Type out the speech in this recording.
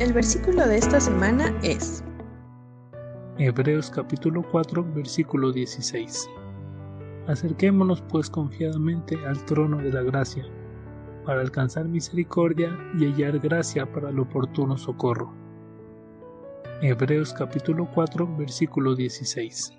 El versículo de esta semana es Hebreos capítulo 4 versículo 16. Acerquémonos pues confiadamente al trono de la gracia, para alcanzar misericordia y hallar gracia para el oportuno socorro. Hebreos capítulo 4 versículo 16.